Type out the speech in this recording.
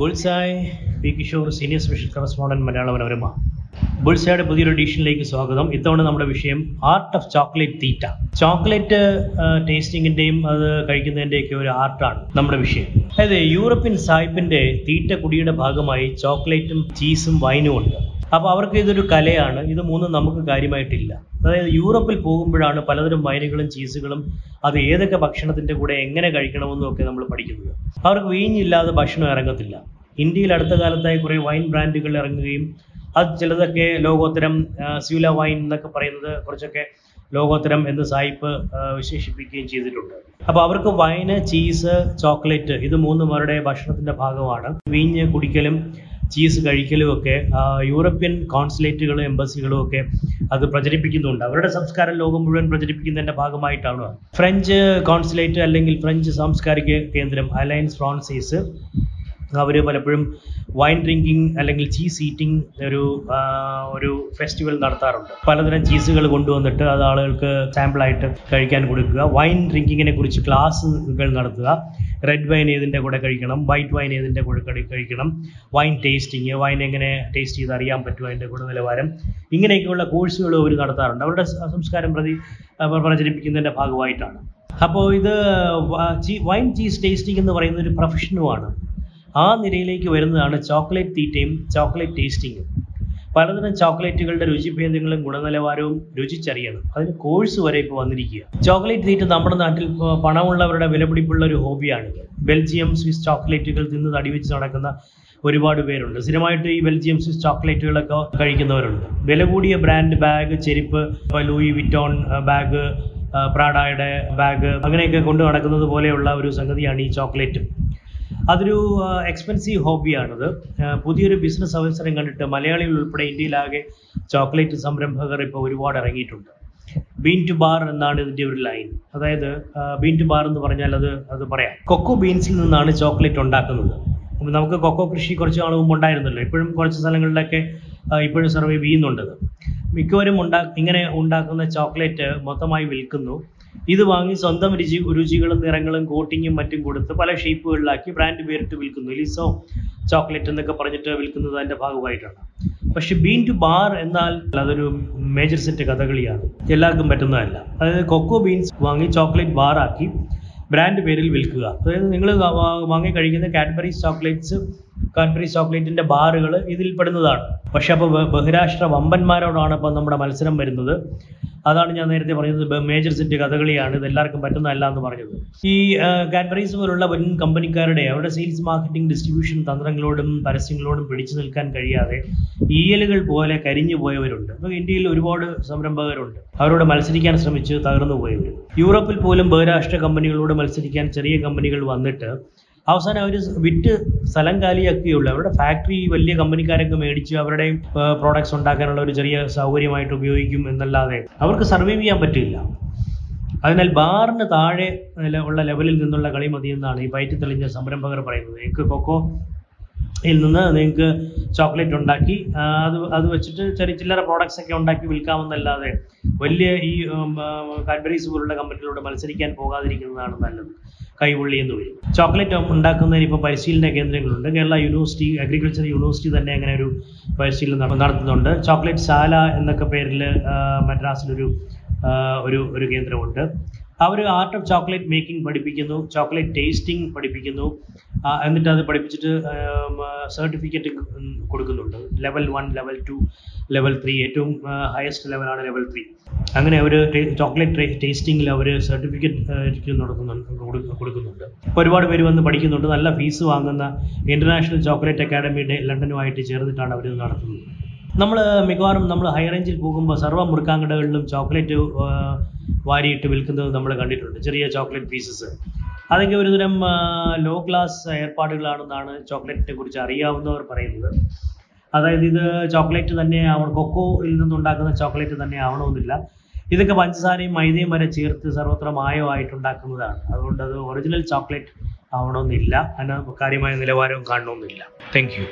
Bullseye P Kishore senior special correspondent Malayala Manorama. ബുൾസായുടെ പുതിയൊരു എഡിഷനിലേക്ക് സ്വാഗതം. ഇത്തവണ നമ്മുടെ വിഷയം ആർട്ട് ഓഫ് ചോക്ലേറ്റ് തീറ്റ ചോക്ലേറ്റ് ടേസ്റ്റിങ്ങിന്റെയും അത് കഴിക്കുന്നതിന്റെയൊക്കെ ഒരു ആർട്ടാണ് നമ്മുടെ വിഷയം. അതായത് യൂറോപ്യൻ സായിപ്പിന്റെ തീറ്റ കുടിയുടെ ഭാഗമായി ചോക്ലേറ്റും ചീസും വൈനും ഉണ്ട്. അപ്പോൾ അവർക്ക് ഇതൊരു കലയാണ്. ഇത് മൂന്നും നമുക്ക് കാര്യമായിട്ടില്ല. അതായത് യൂറോപ്പിൽ പോകുമ്പോഴാണ് പലതരം വൈനുകളും ചീസുകളും അത് ഏതൊക്കെ ഭക്ഷണത്തിന്റെ കൂടെ എങ്ങനെ കഴിക്കണമെന്നും ഒക്കെ നമ്മൾ പഠിക്കുന്നത്. അവർക്ക് വീഞ്ഞില്ലാതെ ഭക്ഷണം ഇറങ്ങത്തില്ല. ഇന്ത്യയിൽ അടുത്ത കാലത്തായി കുറേ വൈൻ ബ്രാൻഡുകൾ ഇറങ്ങുകയും അത് ചിലതൊക്കെ ലോകോത്തരം സ്യൂല വൈൻ എന്നൊക്കെ പറയുന്നത് കുറച്ചൊക്കെ ലോകോത്തരം എന്ന് സായിപ്പ് വിശേഷിപ്പിക്കുകയും ചെയ്തിട്ടുണ്ട്. അപ്പോൾ അവർക്ക് വൈന് ചീസ് ചോക്ലേറ്റ് ഇത് മൂന്നും അവരുടെ ഭക്ഷണത്തിന്റെ ഭാഗമാണ്. വീഞ്ഞ് കുടിക്കലും ചീസ് കഴിക്കലും ഒക്കെ യൂറോപ്യൻ കോൺസുലേറ്റുകളും എംബസികളും ഒക്കെ അത് പ്രചരിപ്പിക്കുന്നുണ്ട്. അവരുടെ സംസ്കാരം ലോകം മുഴുവൻ പ്രചരിപ്പിക്കുന്നതിന്റെ ഭാഗമായിട്ടാണ്. ഫ്രഞ്ച് കോൺസുലേറ്റ് അല്ലെങ്കിൽ ഫ്രഞ്ച് സാംസ്കാരിക കേന്ദ്രം അലയൻസ് ഫ്രാൻസീസ് അവർ പലപ്പോഴും വൈൻ ഡ്രിങ്കിങ് അല്ലെങ്കിൽ ചീസ് ഈറ്റിംഗ് ഒരു ഒരു ഫെസ്റ്റിവൽ നടത്താറുണ്ട്. പലതരം ചീസുകൾ കൊണ്ടുവന്നിട്ട് അത് ആളുകൾക്ക് സാമ്പിളായിട്ട് കഴിക്കാൻ കൊടുക്കുക. വൈൻ ഡ്രിങ്കിങ്ങിനെ കുറിച്ച് ക്ലാസ്സുകൾ നടത്തുക. റെഡ് വൈൻ ഏതിന്റെ കൂടെ കഴിക്കണം? വൈറ്റ് വൈൻ ഏതിന്റെ കൂടെ കഴി- കഴിക്കണം? വൈൻ ടേസ്റ്റിങ് വൈൻ എങ്ങനെ ടേസ്റ്റ് ചെയ്ത് അറിയാൻ പറ്റും അതിന്റെ ഗുണനിലവാരം ഇങ്ങനെയൊക്കെയുള്ള കോഴ്സുകൾ അവർ നടത്താറുണ്ട്. അവരുടെ സംസ്കാരം പ്രതി പ്രചരിപ്പിക്കുന്നതിന്റെ ഭാഗമായിട്ടാണ്. അപ്പോൾ ഇത് വൈൻ ചീസ് ടേസ്റ്റിംഗ് എന്ന് പറയുന്ന ഒരു പ്രൊഫഷനുമാണ് ആ നിരയിലേക്ക് വരുന്നതാണ് ചോക്ലേറ്റ് തീറ്റയും ചോക്ലേറ്റ് ടേസ്റ്റിങ്ങും. പലതരം ചോക്ലേറ്റുകളുടെ രുചിഭേദങ്ങളും ഗുണനിലവാരവും രുചിച്ചറിയണം. അതിന് കോഴ്സ് വരെ ഇപ്പോൾ വന്നിരിക്കുക ചോക്ലേറ്റ് തീറ്റ നമ്മുടെ നാട്ടിൽ പണമുള്ളവരുടെ വിലപിടിപ്പുള്ള ഒരു ഹോബിയാണ്. ബെൽജിയം സ്വിസ് ചോക്ലേറ്റുകൾ തിന്ന് തടിവെച്ച് നടക്കുന്ന ഒരുപാട് പേരുണ്ട്. സ്ഥിരമായിട്ട് ഈ ബെൽജിയം സ്വിസ് ചോക്ലേറ്റുകളൊക്കെ കഴിക്കുന്നവരുണ്ട്. വില കൂടിയ ബ്രാൻഡ് ബാഗ് ചെരുപ്പ് ലൂയി വിറ്റോൺ ബാഗ് പ്രാഡായുടെ ബാഗ് അങ്ങനെയൊക്കെ കൊണ്ട് നടക്കുന്നത് പോലെയുള്ള ഒരു സംഗതിയാണ് ഈ ചോക്ലേറ്റ്. അതൊരു എക്സ്പെൻസീവ് ഹോബിയാണത് പുതിയൊരു ബിസിനസ് അവസരം കണ്ടിട്ട് മലയാളികൾ ഉൾപ്പെടെ ഇന്ത്യയിലാകെ ചോക്ലേറ്റ് സംരംഭകർ ഇപ്പോൾ ഒരുപാട് ഇറങ്ങിയിട്ടുണ്ട്. ബീൻ ടു ബാർ എന്നാണ് ഇതിന്റെ ഒരു ലൈൻ അതായത് ബീൻ ടു ബാർ എന്ന് പറഞ്ഞാൽ അത് അത് പറയാം. കൊക്കോ ബീൻസിൽ നിന്നാണ് ചോക്ലേറ്റ് ഉണ്ടാക്കുന്നത്. അപ്പം നമുക്ക് കൊക്കോ കൃഷി കുറച്ച് നാൾ മുമ്പ് ഉണ്ടായിരുന്നല്ലോ. ഇപ്പോഴും കുറച്ച് സ്ഥലങ്ങളിലൊക്കെ ഇപ്പോഴും സർവൈവ് ചെയ്യുന്നുണ്ടത് മിക്കവരും ഉണ്ടാ ഇങ്ങനെ ഉണ്ടാക്കുന്ന ചോക്ലേറ്റ് മൊത്തമായി വിൽക്കുന്നു. ഇത് വാങ്ങി സ്വന്തം രുചി രുചികളും നിറങ്ങളും കോട്ടിങ്ങും മറ്റും കൊടുത്ത് പല ഷേപ്പുകളിലാക്കി ബ്രാൻഡ് പേരിട്ട് വിൽക്കുന്നു. ലിസോ ചോക്ലേറ്റ് എന്നൊക്കെ പറഞ്ഞിട്ട് വിൽക്കുന്നത് അതിന്റെ ഭാഗമായിട്ടാണ്. പക്ഷെ ബീൻ ടു ബാർ എന്നാൽ അതൊരു മേജർ സെറ്റ് കഥകളിയാണ്. എല്ലാവർക്കും പറ്റുന്നതല്ല. അതായത് കൊക്കോ ബീൻസ് വാങ്ങി ചോക്ലേറ്റ് ബാറാക്കി ബ്രാൻഡ് പേരിൽ വിൽക്കുക. അതായത് നിങ്ങൾ വാങ്ങി കഴിക്കുന്ന കാഡ്ബറീസ് ചോക്ലേറ്റ്സ് കാഡ്ബറീസ് ചോക്ലേറ്റിന്റെ ബാറുകൾ ഇതിൽ പെടുന്നതാണ്. പക്ഷെ അപ്പോൾ ബഹിരാഷ്ട്ര വമ്പന്മാരോടാണ് ഇപ്പം നമ്മുടെ മത്സരം വരുന്നത്. അതാണ് ഞാൻ നേരത്തെ പറഞ്ഞത് മേജർ സെറ്റ് കഥകളിയാണ് ഇത് എല്ലാവർക്കും പറ്റുന്നതല്ല എന്ന് പറഞ്ഞത്. ഈ കാഡ്ബറീസ് പോലുള്ള വൻ കമ്പനിക്കാരുടെ അവരുടെ സെയിൽസ് മാർക്കറ്റിംഗ് ഡിസ്ട്രിബ്യൂഷൻ തന്ത്രങ്ങളോടും പരസ്യങ്ങളോടും പിടിച്ചു നിൽക്കാൻ കഴിയാതെ ഈയലുകൾ പോലെ കരിഞ്ഞു പോയവരുണ്ട്. അപ്പോൾ ഇന്ത്യയിൽ ഒരുപാട് സംരംഭകരുണ്ട്. അവരോട് മത്സരിക്കാൻ ശ്രമിച്ച് തകർന്നു പോയവർ യൂറോപ്പിൽ പോലും ബഹുരാഷ്ട്ര കമ്പനികളോട് മത്സരിക്കാൻ ചെറിയ കമ്പനികൾ വന്നിട്ട് അവസാനം അവർ വിറ്റ് സ്ഥലം കാലിയാക്കുകയുള്ളൂ അവരുടെ ഫാക്ടറി വലിയ കമ്പനിക്കാരൊക്കെ മേടിച്ച് അവരുടെ പ്രോഡക്ട്സ് ഉണ്ടാക്കാനുള്ള ഒരു ചെറിയ സൗകര്യമായിട്ട് ഉപയോഗിക്കും എന്നല്ലാതെ അവർക്ക് സർവൈവ് ചെയ്യാൻ പറ്റില്ല. അതിനാൽ ബാറിന് താഴെ ഉള്ള ലെവലിൽ നിന്നുള്ള കളി മതി എന്നാണ് ഈ പയറ്റി തെളിഞ്ഞ സംരംഭകർ പറയുന്നത്. നിങ്ങൾക്ക് കൊക്കോ യിൽ നിന്ന് നിങ്ങൾക്ക് ചോക്ലേറ്റ് ഉണ്ടാക്കി അത് അത് വെച്ചിട്ട് ചെറിയ ചില്ലറ പ്രോഡക്ട്സ് ഒക്കെ ഉണ്ടാക്കി വിൽക്കാമെന്നല്ലാതെ വലിയ ഈ കാഡ്ബറീസ് പോലുള്ള കമ്പനികളോട് മത്സരിക്കാൻ പോകാതിരിക്കുന്നതാണ് നല്ലത്. കൈപൊള്ളി എന്ന് വരും ചോക്ലേറ്റ് ഉണ്ടാക്കുന്നതിന് ഇപ്പോൾ പരിശീലന കേന്ദ്രങ്ങളുണ്ട്. കേരള യൂണിവേഴ്സിറ്റി അഗ്രികൾച്ചർ യൂണിവേഴ്സിറ്റി തന്നെ അങ്ങനെ ഒരു പരിശീലനം നടത്തുന്നുണ്ട്. ചോക്ലേറ്റ് ശാല എന്നൊക്കെ പേരിൽ മദ്രാസിലൊരു ഒരു ഒരു കേന്ദ്രമുണ്ട്. അവർ ആർട്ട് ഓഫ് ചോക്ലേറ്റ് മേക്കിംഗ് പഠിപ്പിക്കുന്നു. ചോക്ലേറ്റ് ടേസ്റ്റിംഗ് പഠിപ്പിക്കുന്നു. എന്നിട്ട് അത് പഠിപ്പിച്ചിട്ട് സർട്ടിഫിക്കറ്റ് കൊടുക്കുന്നുണ്ട്. Level one level two level three ഏറ്റവും ഹയസ്റ്റ് ലെവലാണ് ലെവൽ ത്രീ അങ്ങനെ അവർ ചോക്ലേറ്റ് ടേസ്റ്റിംഗിൽ അവർ സർട്ടിഫിക്കറ്റ് നടത്തുന്നുണ്ട് കൊടുക്കുന്നുണ്ട്. ഒരുപാട് പേര് വന്ന് പഠിക്കുന്നുണ്ട്. നല്ല ഫീസ് വാങ്ങുന്ന ഇന്റർനാഷണൽ ചോക്ലേറ്റ് അക്കാഡമിയുടെ ലണ്ടനുമായിട്ട് ചേർന്നിട്ടാണ് അവർ നടത്തുന്നത്. നമ്മൾ മിക്കവാറും നമ്മൾ ഹൈ റേഞ്ചിൽ പോകുമ്പോൾ സർവ മുറുക്കാങ്കടകളിലും ചോക്ലേറ്റ് വാരിയിട്ട് വിൽക്കുന്നത് നമ്മൾ കണ്ടിട്ടുണ്ട്. ചെറിയ ചോക്ലേറ്റ് പീസസ് അതൊക്കെ ഒരുതരം ലോ ക്ലാസ് ഏർപ്പാടുകളാണെന്നാണ് ചോക്ലേറ്റിനെ കുറിച്ച് അറിയാവുന്നവർ പറയുന്നത്. അതായത് ഇത് ചോക്ലേറ്റ് തന്നെ ആവണം കൊക്കോയിൽ നിന്നുണ്ടാക്കുന്ന ചോക്ലേറ്റ് തന്നെ ആവണമെന്നില്ല ഇതൊക്കെ പഞ്ചസാരയും മൈദയും വരെ ചേർത്ത് സർവത്ര മായമായിട്ടുണ്ടാക്കുന്നതാണ് അതുകൊണ്ട് അത് ഒറിജിനൽ ചോക്ലേറ്റ് ആവണമെന്നില്ല അതിന് കാര്യമായ നിലവാരവും കാണണമെന്നില്ല താങ്ക് യു